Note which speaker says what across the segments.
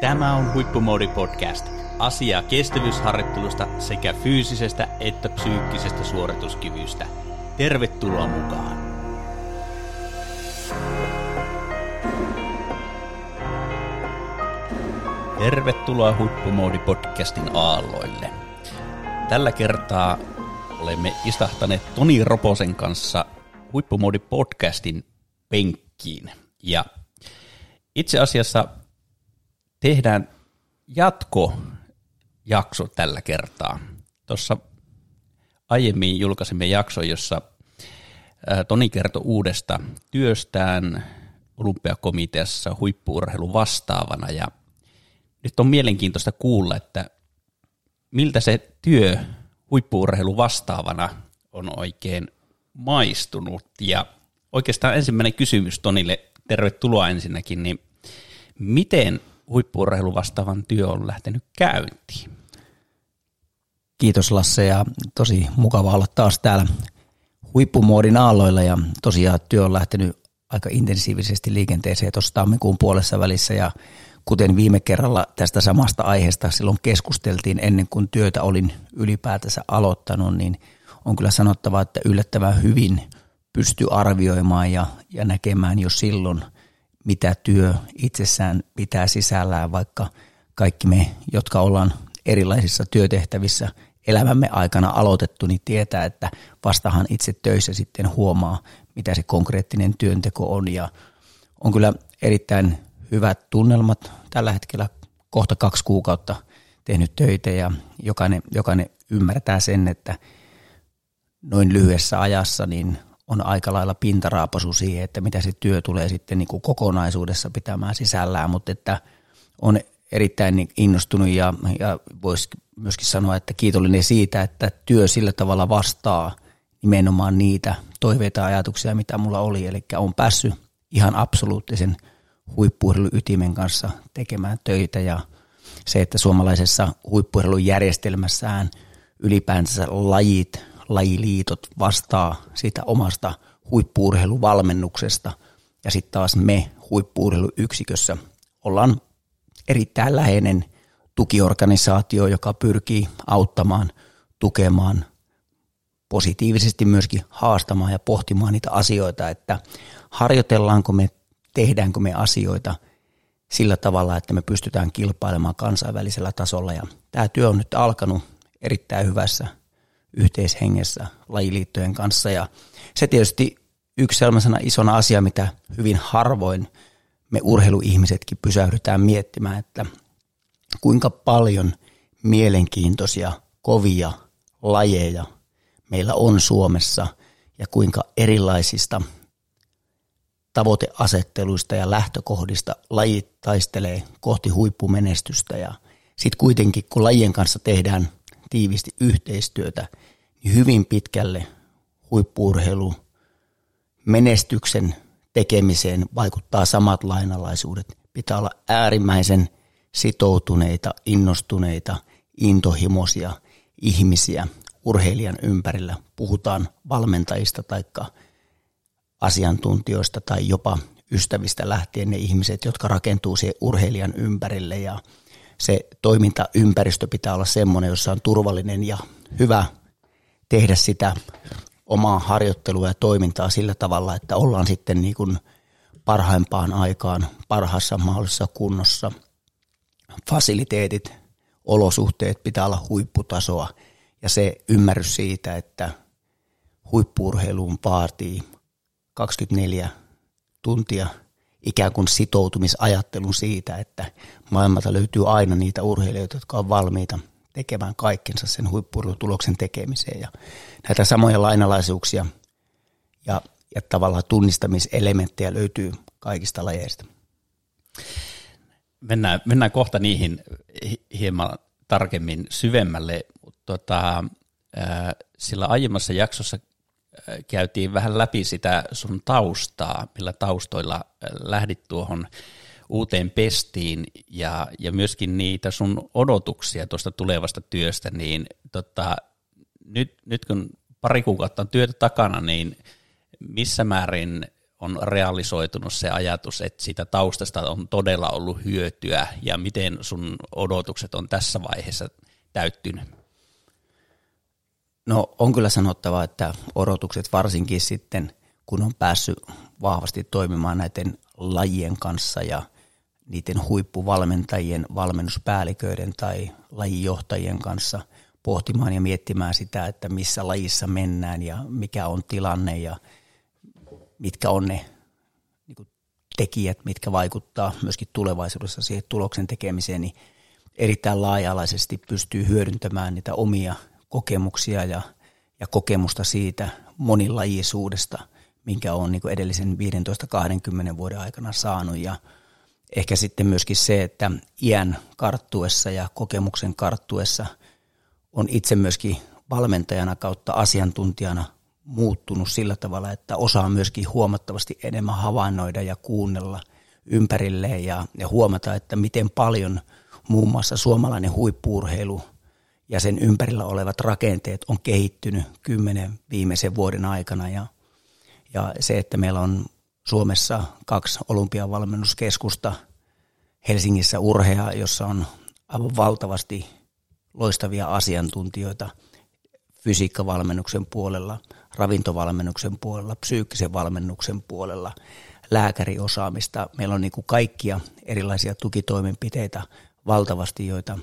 Speaker 1: Tämä on Huippumoodi Podcast. Asiaa kestävyysharjoittelusta sekä fyysisestä että psyykkisestä suorituskyvystä. Tervetuloa mukaan! Tervetuloa Huippumoodi Podcastin aalloille. Tällä kertaa olemme istahtaneet Toni Roposen kanssa Huippumoodi Podcastin penkkiin. Ja itse asiassa tehdään jatkojakso tällä kertaa. Tuossa aiemmin julkaisimme jakson, jossa Toni kertoi uudesta työstään olympiakomiteassa huippuurheilu vastaavana ja nyt on mielenkiintoista kuulla, että miltä se työ huippuurheilu vastaavana on oikein maistunut ja oikeastaan ensimmäinen kysymys Tonille, tervetuloa ensinnäkin, niin miten huippuurheilu vastaavan työ on lähtenyt käyntiin.
Speaker 2: Kiitos Lasse ja tosi mukava olla taas täällä huippumoodin aalloilla ja tosiaan työ on lähtenyt aika intensiivisesti liikenteeseen tuossa tammikuun puolessa välissä ja kuten viime kerralla tästä samasta aiheesta silloin keskusteltiin ennen kuin työtä olin ylipäätänsä aloittanut, niin on kyllä sanottava, että yllättävän hyvin pysty arvioimaan ja, ja näkemään jo silloin – mitä työ itsessään pitää sisällään, vaikka kaikki me, jotka ollaan erilaisissa työtehtävissä elämämme aikana aloitettu, niin tietää, että vastahan itse töissä sitten huomaa, mitä se konkreettinen työnteko on. Ja on kyllä erittäin hyvät tunnelmat tällä hetkellä kohta kaksi kuukautta tehnyt töitä ja jokainen, jokainen ymmärtää sen, että noin lyhyessä ajassa niin on aika lailla pintaraapasu siihen, että mitä se työ tulee sitten niin kuin kokonaisuudessa pitämään sisällään, mutta että on erittäin innostunut ja, ja voisi myöskin sanoa, että kiitollinen siitä, että työ sillä tavalla vastaa nimenomaan niitä toiveita ja ajatuksia, mitä mulla oli, eli on päässyt ihan absoluuttisen huippuurheiluytimen kanssa tekemään töitä ja se, että suomalaisessa huippuurheilujärjestelmässään ylipäänsä lajit lajiliitot vastaa siitä omasta huippuurheiluvalmennuksesta ja sitten taas me huippuurheiluyksikössä ollaan erittäin läheinen tukiorganisaatio, joka pyrkii auttamaan, tukemaan, positiivisesti myöskin haastamaan ja pohtimaan niitä asioita, että harjoitellaanko me, tehdäänkö me asioita sillä tavalla, että me pystytään kilpailemaan kansainvälisellä tasolla. Ja tämä työ on nyt alkanut erittäin hyvässä yhteishengessä lajiliittojen kanssa. Ja se tietysti yksi sellaisena isona asia, mitä hyvin harvoin me urheiluihmisetkin pysähdytään miettimään, että kuinka paljon mielenkiintoisia, kovia lajeja meillä on Suomessa ja kuinka erilaisista tavoiteasetteluista ja lähtökohdista lajit taistelee kohti huippumenestystä ja sitten kuitenkin kun lajien kanssa tehdään tiivisti yhteistyötä, niin hyvin pitkälle huippuurheilu menestyksen tekemiseen vaikuttaa samat lainalaisuudet. Pitää olla äärimmäisen sitoutuneita, innostuneita, intohimoisia ihmisiä urheilijan ympärillä. Puhutaan valmentajista tai asiantuntijoista tai jopa ystävistä lähtien ne ihmiset, jotka rakentuu siihen urheilijan ympärille ja se toimintaympäristö pitää olla semmoinen, jossa on turvallinen ja hyvä tehdä sitä omaa harjoittelua ja toimintaa sillä tavalla, että ollaan sitten niin kuin parhaimpaan aikaan parhaassa mahdollisessa kunnossa. Fasiliteetit, olosuhteet pitää olla huipputasoa ja se ymmärrys siitä, että huippuurheiluun vaatii 24 tuntia – ikään kuin sitoutumisajattelun siitä, että maailmalta löytyy aina niitä urheilijoita, jotka on valmiita tekemään kaikkensa sen huippurheilutuloksen tekemiseen. Ja näitä samoja lainalaisuuksia ja, ja tavallaan tunnistamiselementtejä löytyy kaikista lajeista.
Speaker 1: Mennään, mennään kohta niihin hieman tarkemmin syvemmälle, tota, sillä aiemmassa jaksossa käytiin vähän läpi sitä sun taustaa, millä taustoilla äh, lähdit tuohon uuteen pestiin ja, ja myöskin niitä sun odotuksia tuosta tulevasta työstä, niin tota, nyt, nyt kun pari kuukautta on työtä takana, niin missä määrin on realisoitunut se ajatus, että siitä taustasta on todella ollut hyötyä ja miten sun odotukset on tässä vaiheessa täyttynyt?
Speaker 2: No on kyllä sanottava, että odotukset varsinkin sitten, kun on päässyt vahvasti toimimaan näiden lajien kanssa ja niiden huippuvalmentajien, valmennuspäälliköiden tai lajijohtajien kanssa pohtimaan ja miettimään sitä, että missä lajissa mennään ja mikä on tilanne ja mitkä on ne niin tekijät, mitkä vaikuttaa myöskin tulevaisuudessa siihen tuloksen tekemiseen, niin erittäin laaja-alaisesti pystyy hyödyntämään niitä omia kokemuksia ja, ja kokemusta siitä monilajisuudesta, minkä on niin edellisen 15-20 vuoden aikana saanut. Ja ehkä sitten myöskin se, että iän karttuessa ja kokemuksen karttuessa on itse myöskin valmentajana kautta asiantuntijana muuttunut sillä tavalla, että osaa myöskin huomattavasti enemmän havainnoida ja kuunnella ympärilleen ja, ja huomata, että miten paljon muun muassa suomalainen huippuurheilu ja sen ympärillä olevat rakenteet on kehittynyt kymmenen viimeisen vuoden aikana ja, ja se, että meillä on Suomessa kaksi olympiavalmennuskeskusta, Helsingissä urhea, jossa on aivan valtavasti loistavia asiantuntijoita fysiikkavalmennuksen puolella, ravintovalmennuksen puolella, psyykkisen valmennuksen puolella, lääkäriosaamista. Meillä on niin kuin kaikkia erilaisia tukitoimenpiteitä valtavasti, joita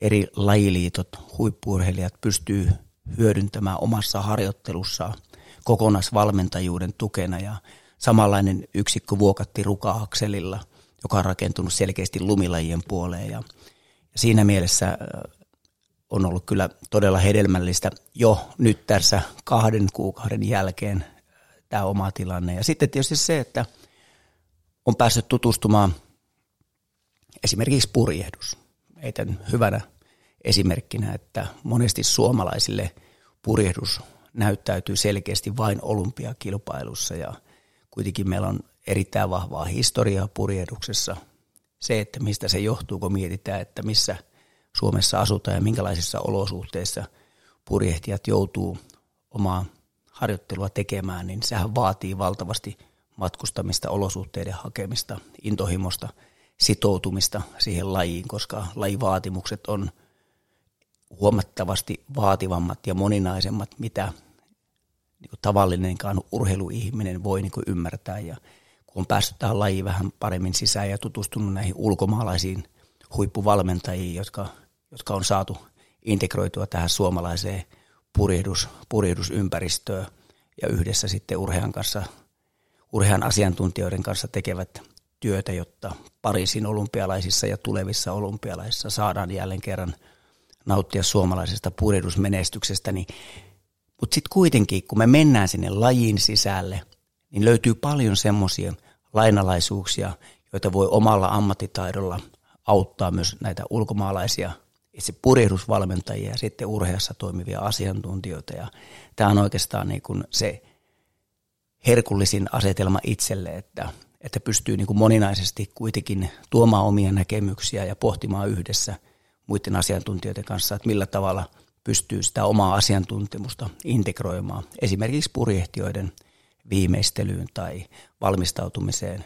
Speaker 2: eri lajiliitot, huippuurheilijat pystyy hyödyntämään omassa harjoittelussaan kokonaisvalmentajuuden tukena ja samanlainen yksikkö vuokatti ruka-akselilla, joka on rakentunut selkeästi lumilajien puoleen ja siinä mielessä on ollut kyllä todella hedelmällistä jo nyt tässä kahden kuukauden jälkeen tämä oma tilanne. Ja sitten tietysti se, että on päässyt tutustumaan esimerkiksi purjehdus. Heitän hyvänä esimerkkinä, että monesti suomalaisille purjehdus näyttäytyy selkeästi vain olympiakilpailussa ja kuitenkin meillä on erittäin vahvaa historiaa purjehduksessa. Se, että mistä se johtuu, kun mietitään, että missä Suomessa asutaan ja minkälaisissa olosuhteissa purjehtijat joutuu omaa harjoittelua tekemään, niin sehän vaatii valtavasti matkustamista, olosuhteiden hakemista, intohimosta, sitoutumista siihen lajiin, koska lajivaatimukset on huomattavasti vaativammat ja moninaisemmat, mitä niin kuin tavallinenkaan urheiluihminen voi niin kuin ymmärtää. Ja kun on päässyt tähän lajiin vähän paremmin sisään ja tutustunut näihin ulkomaalaisiin huippuvalmentajiin, jotka, jotka on saatu integroitua tähän suomalaiseen purjehdus, purjehdusympäristöön ja yhdessä sitten urhean kanssa, urhean asiantuntijoiden kanssa tekevät työtä, jotta Pariisin olympialaisissa ja tulevissa olympialaisissa saadaan jälleen kerran nauttia suomalaisesta purjehdusmenestyksestä, niin mutta sitten kuitenkin, kun me mennään sinne lajin sisälle, niin löytyy paljon semmoisia lainalaisuuksia, joita voi omalla ammattitaidolla auttaa myös näitä ulkomaalaisia itse purjehdusvalmentajia ja sitten urheassa toimivia asiantuntijoita. Ja tämä on oikeastaan niin kuin se herkullisin asetelma itselle, että, että pystyy niin kuin moninaisesti kuitenkin tuomaan omia näkemyksiä ja pohtimaan yhdessä muiden asiantuntijoiden kanssa, että millä tavalla – pystyy sitä omaa asiantuntemusta integroimaan esimerkiksi purjehtijoiden viimeistelyyn tai valmistautumiseen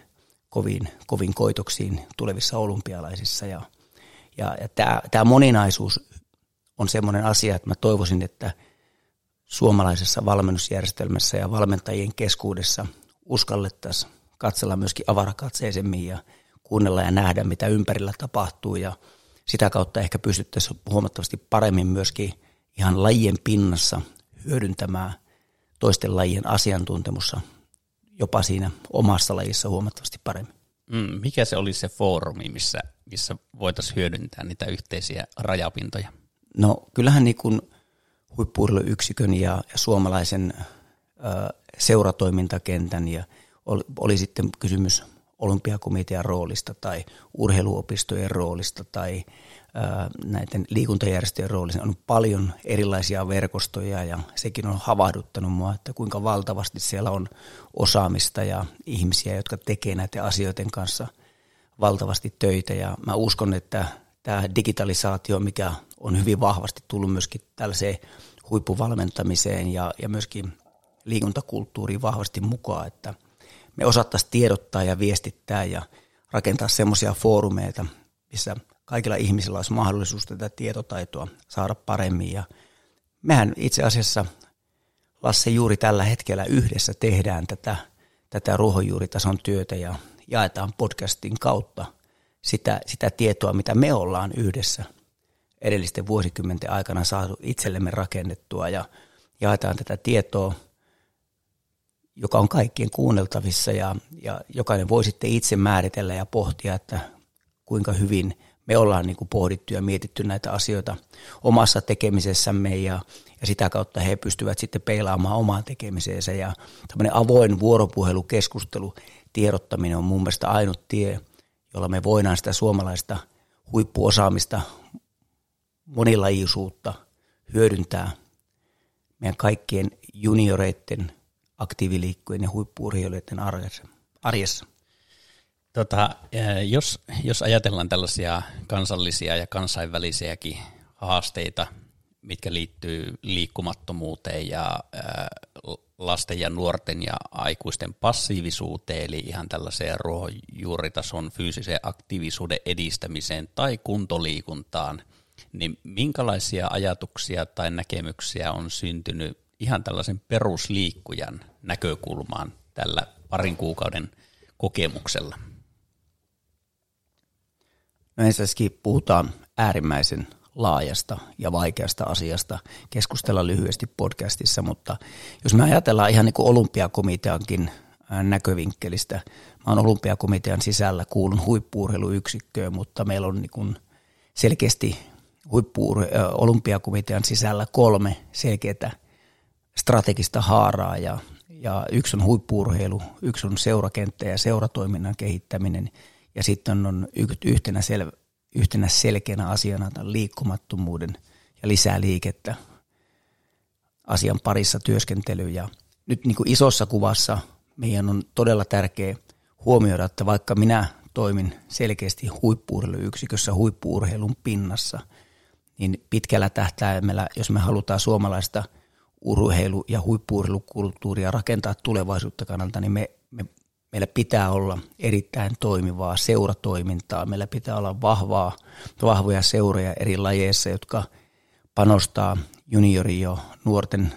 Speaker 2: kovin, kovin koitoksiin tulevissa olympialaisissa. Ja, ja, ja tämä, tämä moninaisuus on sellainen asia, että mä toivoisin, että suomalaisessa valmennusjärjestelmässä ja valmentajien keskuudessa uskallettaisiin katsella myöskin avarakatseisemmin ja kuunnella ja nähdä, mitä ympärillä tapahtuu ja sitä kautta ehkä pystyttäisiin huomattavasti paremmin myöskin ihan lajien pinnassa hyödyntämään toisten lajien asiantuntemussa jopa siinä omassa lajissa huomattavasti paremmin.
Speaker 1: Mm, mikä se olisi se foorumi, missä, missä voitaisiin hyödyntää niitä yhteisiä rajapintoja?
Speaker 2: No kyllähän niin kuin huippuurheiluyksikön ja, ja suomalaisen ö, seuratoimintakentän ja oli, oli sitten kysymys olympiakomitean roolista tai urheiluopistojen roolista tai näiden liikuntajärjestöjen roolissa on paljon erilaisia verkostoja ja sekin on havahduttanut mua, että kuinka valtavasti siellä on osaamista ja ihmisiä, jotka tekee näiden asioiden kanssa valtavasti töitä. Ja mä uskon, että tämä digitalisaatio, mikä on hyvin vahvasti tullut myöskin tällaiseen huippuvalmentamiseen ja, ja myöskin liikuntakulttuuriin vahvasti mukaan, että me osattaisiin tiedottaa ja viestittää ja rakentaa semmoisia foorumeita, missä kaikilla ihmisillä olisi mahdollisuus tätä tietotaitoa saada paremmin. Ja mehän itse asiassa, Lasse, juuri tällä hetkellä yhdessä tehdään tätä, tätä ruohonjuuritason työtä ja jaetaan podcastin kautta sitä, sitä tietoa, mitä me ollaan yhdessä edellisten vuosikymmenten aikana saatu itsellemme rakennettua ja jaetaan tätä tietoa, joka on kaikkien kuunneltavissa ja, ja jokainen voi sitten itse määritellä ja pohtia, että kuinka hyvin me ollaan niin kuin pohdittu ja mietitty näitä asioita omassa tekemisessämme ja, ja sitä kautta he pystyvät sitten peilaamaan omaan tekemiseensä ja tämmöinen avoin vuoropuhelu, keskustelu, tiedottaminen on mun mielestä ainut tie, jolla me voidaan sitä suomalaista huippuosaamista, monilaisuutta hyödyntää meidän kaikkien junioreiden, aktiiviliikkujen ja huippuurheilijoiden arjessa.
Speaker 1: Tota, jos, jos ajatellaan tällaisia kansallisia ja kansainvälisiäkin haasteita, mitkä liittyy liikkumattomuuteen ja lasten ja nuorten ja aikuisten passiivisuuteen, eli ihan tällaiseen ruohonjuuritason fyysisen aktiivisuuden edistämiseen tai kuntoliikuntaan, niin minkälaisia ajatuksia tai näkemyksiä on syntynyt ihan tällaisen perusliikkujan näkökulmaan tällä parin kuukauden kokemuksella?
Speaker 2: No ensinnäkin puhutaan äärimmäisen laajasta ja vaikeasta asiasta keskustella lyhyesti podcastissa, mutta jos me ajatellaan ihan niin kuin olympiakomiteankin näkövinkkelistä, mä oon olympiakomitean sisällä, kuulun huippuurheiluyksikköön, mutta meillä on niin kuin selkeästi huippu olympiakomitean sisällä kolme selkeää strategista haaraa ja, ja yksi on huippuurheilu, yksi on seurakenttä ja seuratoiminnan kehittäminen ja sitten on yhtenä, sel, yhtenä selkeänä asiana liikkumattomuuden ja lisää liikettä asian parissa työskentely. Ja nyt niin kuin isossa kuvassa meidän on todella tärkeää huomioida, että vaikka minä toimin selkeästi huippuurheiluyksikössä huippuurheilun pinnassa, niin pitkällä tähtäimellä, jos me halutaan suomalaista urheilu- ja huippuurheilukulttuuria rakentaa tulevaisuutta kannalta, niin me Meillä pitää olla erittäin toimivaa seuratoimintaa, meillä pitää olla vahvaa, vahvoja seuroja eri lajeissa, jotka panostaa juniori jo nuorten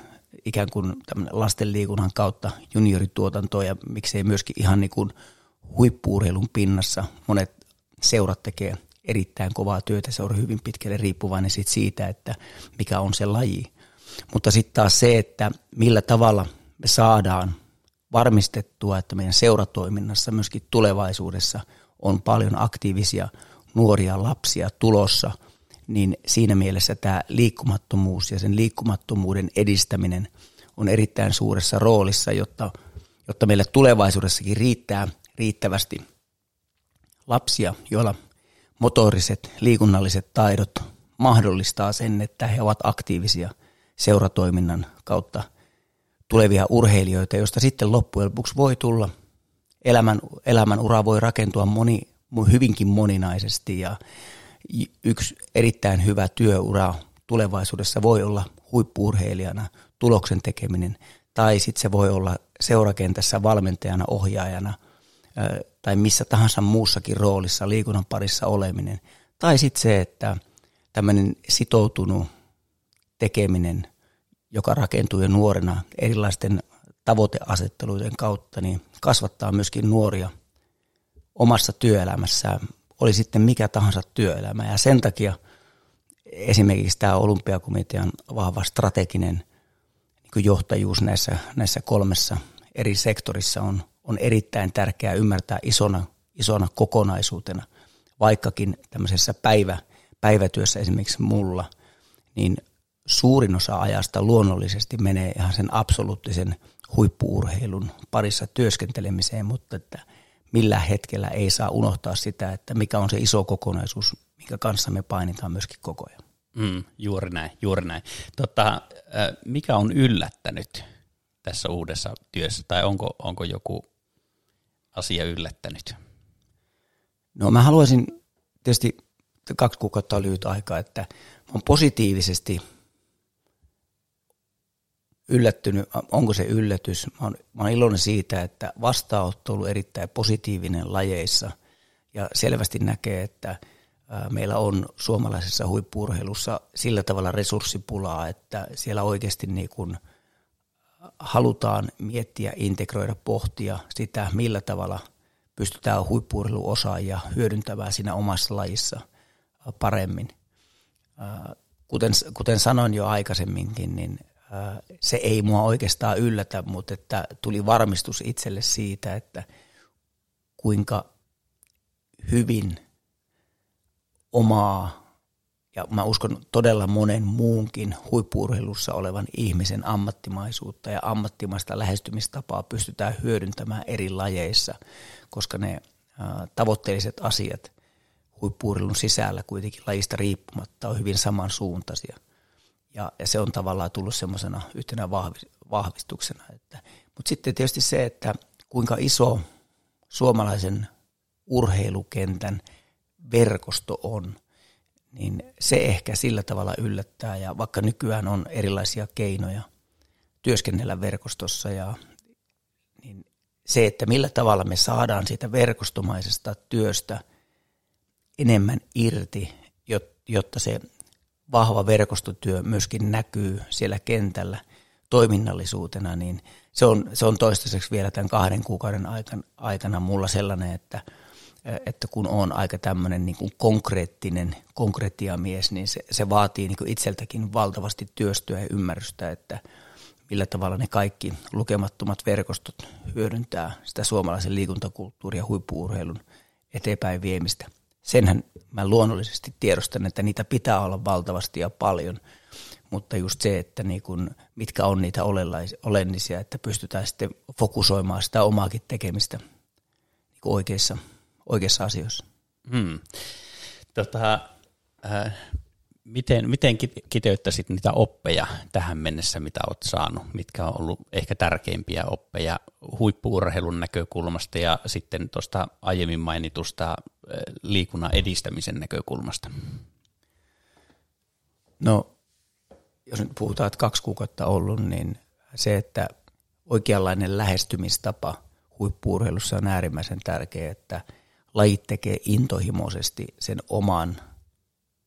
Speaker 2: ikään kuin lasten liikunnan kautta juniorituotantoa ja miksei myöskin ihan niin kuin huippuurheilun pinnassa. Monet seurat tekee erittäin kovaa työtä, se on hyvin pitkälle riippuvainen siitä, että mikä on se laji. Mutta sitten taas se, että millä tavalla me saadaan varmistettua, että meidän seuratoiminnassa myöskin tulevaisuudessa on paljon aktiivisia nuoria lapsia tulossa, niin siinä mielessä tämä liikkumattomuus ja sen liikkumattomuuden edistäminen on erittäin suuressa roolissa, jotta, jotta meille tulevaisuudessakin riittää riittävästi lapsia, joilla motoriset, liikunnalliset taidot mahdollistaa sen, että he ovat aktiivisia seuratoiminnan kautta – tulevia urheilijoita, joista sitten loppujen lopuksi voi tulla, elämän, elämän ura voi rakentua moni, hyvinkin moninaisesti ja yksi erittäin hyvä työura tulevaisuudessa voi olla huippuurheilijana, tuloksen tekeminen, tai sitten se voi olla seurakentässä valmentajana, ohjaajana tai missä tahansa muussakin roolissa liikunnan parissa oleminen. Tai sitten se, että tämmöinen sitoutunut tekeminen – joka rakentuu jo nuorena erilaisten tavoiteasetteluiden kautta, niin kasvattaa myöskin nuoria omassa työelämässään, oli sitten mikä tahansa työelämä. Ja sen takia esimerkiksi tämä olympiakomitean vahva strateginen niin johtajuus näissä, näissä kolmessa eri sektorissa on, on erittäin tärkeää ymmärtää isona, isona kokonaisuutena, vaikkakin tämmöisessä päivä, päivätyössä esimerkiksi mulla, niin suurin osa ajasta luonnollisesti menee ihan sen absoluuttisen huippuurheilun parissa työskentelemiseen, mutta että millä hetkellä ei saa unohtaa sitä, että mikä on se iso kokonaisuus, minkä kanssa me painitaan myöskin koko ajan.
Speaker 1: Mm, juuri näin, juuri näin. Tota, mikä on yllättänyt tässä uudessa työssä, tai onko, onko joku asia yllättänyt?
Speaker 2: No mä haluaisin, tietysti kaksi kuukautta on lyhyt aika, että on positiivisesti – yllättynyt, onko se yllätys. Mä oon, mä oon iloinen siitä, että vastaanotto on ollut erittäin positiivinen lajeissa ja selvästi näkee, että meillä on suomalaisessa huippurheilussa sillä tavalla resurssipulaa, että siellä oikeasti niin kuin halutaan miettiä, integroida, pohtia sitä, millä tavalla pystytään huippurheiluosaajia hyödyntämään siinä omassa lajissa paremmin. Kuten, kuten sanoin jo aikaisemminkin, niin se ei mua oikeastaan yllätä, mutta että tuli varmistus itselle siitä, että kuinka hyvin omaa ja mä uskon todella monen muunkin huippuurheilussa olevan ihmisen ammattimaisuutta ja ammattimaista lähestymistapaa pystytään hyödyntämään eri lajeissa, koska ne tavoitteelliset asiat huippuurheilun sisällä kuitenkin lajista riippumatta on hyvin samansuuntaisia. Ja, ja se on tavallaan tullut semmoisena yhtenä vahvistuksena. Että, mutta sitten tietysti se, että kuinka iso suomalaisen urheilukentän verkosto on, niin se ehkä sillä tavalla yllättää. Ja vaikka nykyään on erilaisia keinoja työskennellä verkostossa, ja, niin se, että millä tavalla me saadaan siitä verkostomaisesta työstä enemmän irti, jotta se vahva verkostotyö myöskin näkyy siellä kentällä toiminnallisuutena, niin se on, se on toistaiseksi vielä tämän kahden kuukauden aikana, aikana mulla sellainen, että, että kun on aika tämmöinen niin kuin konkreettinen konkretiamies, niin se, se vaatii niin kuin itseltäkin valtavasti työstöä ja ymmärrystä, että millä tavalla ne kaikki lukemattomat verkostot hyödyntää sitä suomalaisen liikuntakulttuuria ja huippuurheilun eteenpäin viemistä senhän mä luonnollisesti tiedostan, että niitä pitää olla valtavasti ja paljon, mutta just se, että niin kun, mitkä on niitä olennisia, että pystytään sitten fokusoimaan sitä omaakin tekemistä niin oikeissa, oikeissa asioissa. Hmm.
Speaker 1: Tota, äh, miten, miten kiteyttäisit niitä oppeja tähän mennessä, mitä olet saanut? Mitkä on ollut ehkä tärkeimpiä oppeja huippuurheilun näkökulmasta ja sitten tuosta aiemmin mainitusta liikunnan edistämisen näkökulmasta?
Speaker 2: No, jos nyt puhutaan, että kaksi kuukautta ollut, niin se, että oikeanlainen lähestymistapa huippuurheilussa on äärimmäisen tärkeä, että lajit tekee intohimoisesti sen oman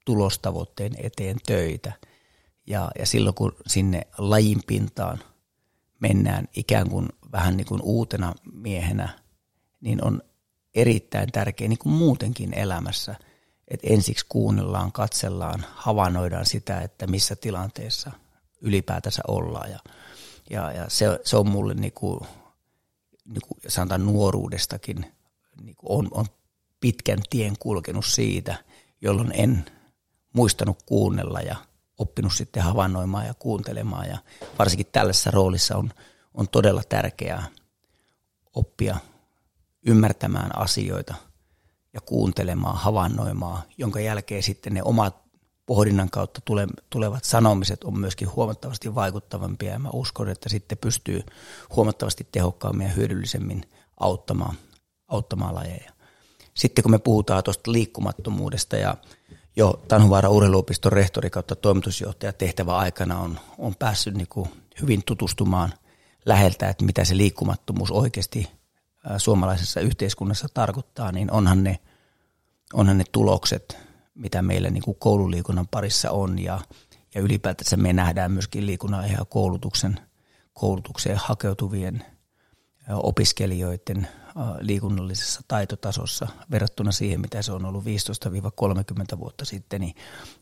Speaker 2: tulostavoitteen eteen töitä. Ja, ja silloin kun sinne lajin pintaan mennään ikään kuin vähän niin kuin uutena miehenä, niin on erittäin tärkeä niin kuin muutenkin elämässä, että ensiksi kuunnellaan, katsellaan, havainnoidaan sitä, että missä tilanteessa ylipäätänsä ollaan. Ja, ja, ja se, se on mulle niin kuin, niin kuin sanotaan nuoruudestakin niin kuin on, on pitkän tien kulkenut siitä, jolloin en muistanut kuunnella ja oppinut sitten havainnoimaan ja kuuntelemaan. Ja varsinkin tällaisessa roolissa on, on todella tärkeää oppia ymmärtämään asioita ja kuuntelemaan, havainnoimaan, jonka jälkeen sitten ne omat pohdinnan kautta tule, tulevat sanomiset on myöskin huomattavasti vaikuttavampia ja mä uskon, että sitten pystyy huomattavasti tehokkaammin ja hyödyllisemmin auttamaan, auttamaan lajeja. Sitten kun me puhutaan tuosta liikkumattomuudesta ja jo Tanhuvaara urheiluopiston rehtori kautta toimitusjohtaja tehtävä aikana on, on päässyt niin kuin hyvin tutustumaan läheltä, että mitä se liikkumattomuus oikeasti suomalaisessa yhteiskunnassa tarkoittaa, niin onhan ne, onhan ne tulokset, mitä meillä niin kuin koululiikunnan parissa on ja, ja ylipäätänsä me nähdään myöskin liikunnan ja koulutuksen, koulutukseen hakeutuvien opiskelijoiden liikunnallisessa taitotasossa verrattuna siihen, mitä se on ollut 15-30 vuotta sitten, niin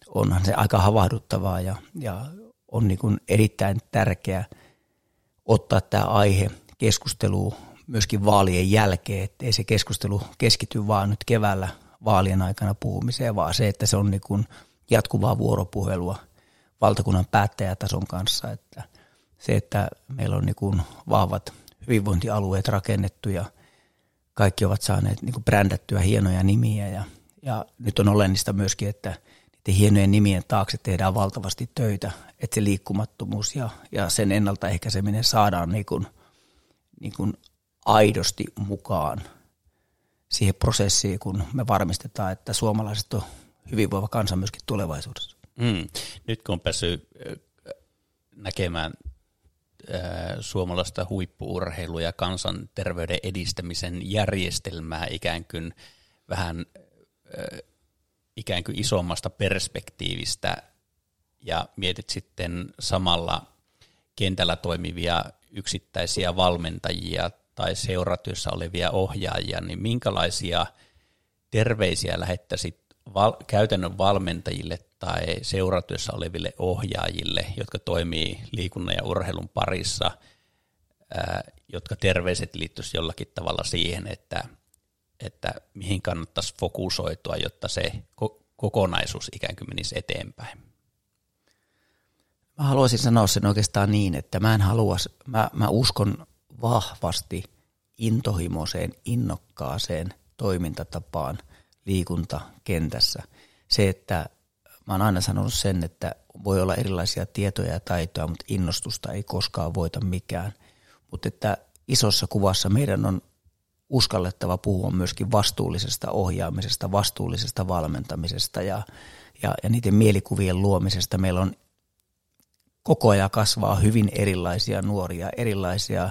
Speaker 2: onhan se aika havahduttavaa ja, ja on niin kuin erittäin tärkeää ottaa tämä aihe keskusteluun myöskin vaalien jälkeen, ettei se keskustelu keskity vaan nyt keväällä vaalien aikana puhumiseen, vaan se, että se on niin kuin jatkuvaa vuoropuhelua valtakunnan päättäjätason kanssa, että se, että meillä on niin kuin vahvat hyvinvointialueet rakennettu ja kaikki ovat saaneet niin kuin brändättyä hienoja nimiä ja, ja nyt on olennaista myöskin, että niiden hienojen nimien taakse tehdään valtavasti töitä, että se liikkumattomuus ja, ja sen ennaltaehkäiseminen saadaan niin kuin, niin kuin aidosti mukaan siihen prosessiin, kun me varmistetaan, että suomalaiset on hyvinvoiva kansa myöskin tulevaisuudessa.
Speaker 1: Mm. Nyt kun on päässyt näkemään suomalaista huippuurheilu- ja kansanterveyden edistämisen järjestelmää ikään kuin vähän ikään kuin isommasta perspektiivistä ja mietit sitten samalla kentällä toimivia yksittäisiä valmentajia tai seuratyössä olevia ohjaajia, niin minkälaisia terveisiä lähettäisit val- käytännön valmentajille tai seuratyössä oleville ohjaajille, jotka toimii liikunnan ja urheilun parissa, jotka terveiset liittyisi jollakin tavalla siihen, että, että mihin kannattaisi fokusoitua, jotta se ko- kokonaisuus ikään kuin menisi eteenpäin.
Speaker 2: Mä haluaisin sanoa sen oikeastaan niin, että mä en halua, mä, mä uskon vahvasti intohimoiseen, innokkaaseen toimintatapaan liikuntakentässä. Se, että mä oon aina sanonut sen, että voi olla erilaisia tietoja ja taitoja, mutta innostusta ei koskaan voita mikään. Mutta että isossa kuvassa meidän on uskallettava puhua myöskin vastuullisesta ohjaamisesta, vastuullisesta valmentamisesta ja, ja, ja niiden mielikuvien luomisesta. Meillä on koko ajan kasvaa hyvin erilaisia nuoria, erilaisia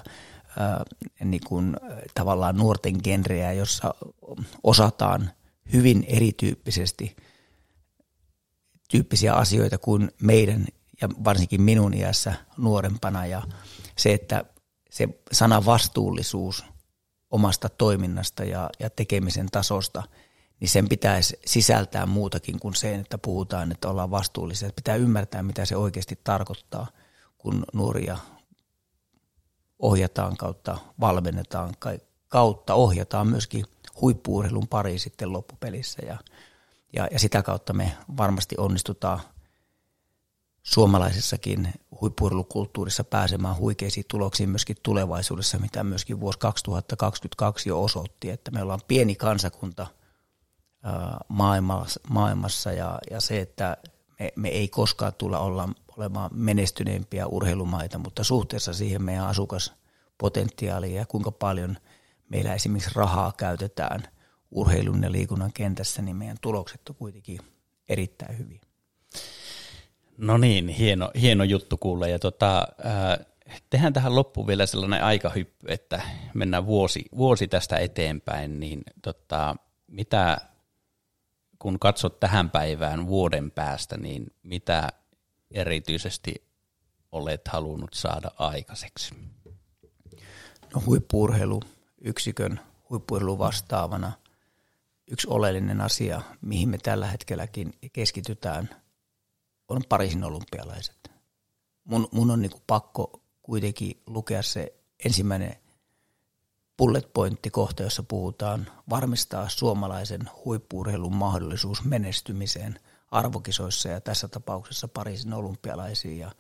Speaker 2: ää, niin kuin, tavallaan nuorten genrejä, jossa osataan hyvin erityyppisesti tyyppisiä asioita kuin meidän ja varsinkin minun iässä nuorempana ja se, että se sana vastuullisuus omasta toiminnasta ja, ja tekemisen tasosta, niin sen pitäisi sisältää muutakin kuin se, että puhutaan, että ollaan vastuullisia. Pitää ymmärtää, mitä se oikeasti tarkoittaa, kun nuoria ohjataan kautta, valmennetaan kautta, ohjataan myöskin huippuurheilun pariin sitten loppupelissä ja, ja, ja sitä kautta me varmasti onnistutaan suomalaisessakin huippuurheilukulttuurissa pääsemään huikeisiin tuloksiin myöskin tulevaisuudessa, mitä myöskin vuosi 2022 jo osoitti, että me ollaan pieni kansakunta maailmassa, maailmassa ja, ja se, että me, me ei koskaan tulla olla, olemaan menestyneempiä urheilumaita, mutta suhteessa siihen meidän asukaspotentiaaliin ja kuinka paljon – meillä esimerkiksi rahaa käytetään urheilun ja liikunnan kentässä, niin meidän tulokset on kuitenkin erittäin hyviä.
Speaker 1: No niin, hieno, hieno juttu kuulla. Ja tota, äh, tehdään tähän loppuun vielä sellainen aikahyppy, että mennään vuosi, vuosi tästä eteenpäin, niin tota, mitä, kun katsot tähän päivään vuoden päästä, niin mitä erityisesti olet halunnut saada aikaiseksi?
Speaker 2: No huippuurheilu yksikön huippuurheilu vastaavana yksi oleellinen asia, mihin me tällä hetkelläkin keskitytään, on Pariisin olympialaiset. Mun, mun on niinku pakko kuitenkin lukea se ensimmäinen bullet pointti kohta, jossa puhutaan varmistaa suomalaisen huippuurheilun mahdollisuus menestymiseen arvokisoissa ja tässä tapauksessa Pariisin olympialaisiin ja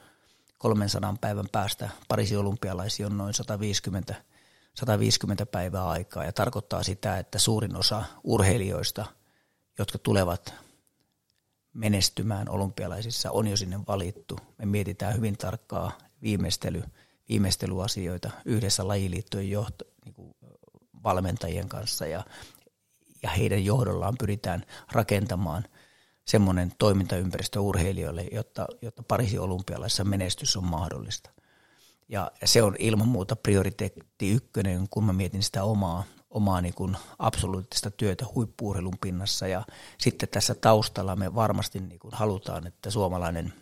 Speaker 2: 300 päivän päästä Pariisin olympialaisiin on noin 150 150 päivää aikaa ja tarkoittaa sitä, että suurin osa urheilijoista, jotka tulevat menestymään olympialaisissa, on jo sinne valittu. Me mietitään hyvin tarkkaa viimeistely, viimeistelyasioita yhdessä lajiliittojen johto, niin kuin valmentajien kanssa ja, ja heidän johdollaan pyritään rakentamaan semmoinen toimintaympäristö urheilijoille, jotta, jotta Pariisin olympialaisissa menestys on mahdollista. Ja se on ilman muuta prioriteetti ykkönen, kun mä mietin sitä omaa, omaa niin kuin absoluuttista työtä huippuurheilun pinnassa. Ja sitten tässä taustalla me varmasti niin kuin halutaan, että suomalainen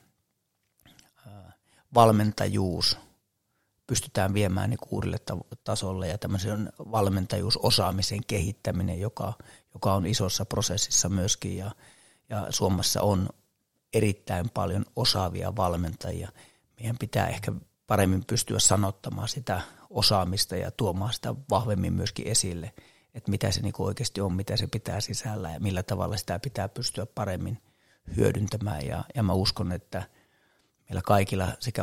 Speaker 2: valmentajuus pystytään viemään niin uudelle tasolle ja tämmöisen valmentajuusosaamisen kehittäminen, joka, joka on isossa prosessissa myöskin. Ja, ja Suomessa on erittäin paljon osaavia valmentajia. Meidän pitää ehkä paremmin pystyä sanottamaan sitä osaamista ja tuomaan sitä vahvemmin myöskin esille, että mitä se niin oikeasti on, mitä se pitää sisällä ja millä tavalla sitä pitää pystyä paremmin hyödyntämään. Ja, ja mä uskon, että meillä kaikilla sekä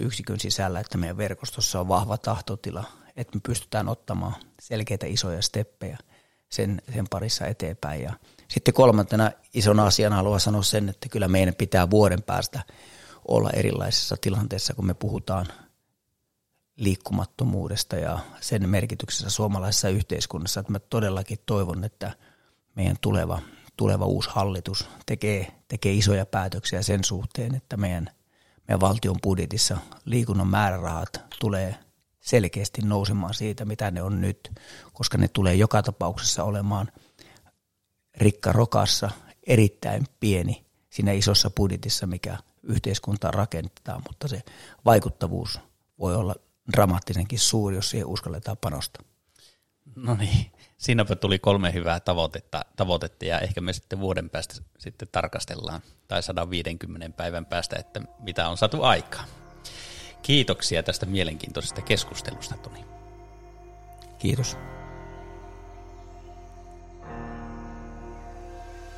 Speaker 2: yksikön sisällä että meidän verkostossa on vahva tahtotila, että me pystytään ottamaan selkeitä isoja steppejä sen, sen parissa eteenpäin. Ja sitten kolmantena isona asiana haluan sanoa sen, että kyllä meidän pitää vuoden päästä – olla erilaisissa tilanteissa, kun me puhutaan liikkumattomuudesta ja sen merkityksessä suomalaisessa yhteiskunnassa. Että mä todellakin toivon, että meidän tuleva, tuleva uusi hallitus tekee, tekee isoja päätöksiä sen suhteen, että meidän meidän valtion budjetissa liikunnan määrärahat tulee selkeästi nousemaan siitä, mitä ne on nyt, koska ne tulee joka tapauksessa olemaan rikka rokassa erittäin pieni siinä isossa budjetissa, mikä yhteiskuntaa rakennetaan, mutta se vaikuttavuus voi olla dramaattisenkin suuri, jos siihen uskalletaan panostaa.
Speaker 1: No niin, siinäpä tuli kolme hyvää tavoitetta, tavoitetta ja ehkä me sitten vuoden päästä sitten tarkastellaan tai 150 päivän päästä, että mitä on saatu aikaa. Kiitoksia tästä mielenkiintoisesta keskustelusta, Toni.
Speaker 2: Kiitos.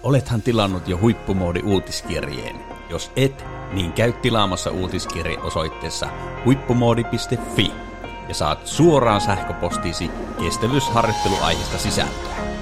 Speaker 3: Olethan tilannut jo huippumoodi uutiskirjeen. Jos et, niin käy tilaamassa uutiskirje osoitteessa huippumoodi.fi ja saat suoraan sähköpostiisi kestävyysharjoitteluaiheista sisältöä.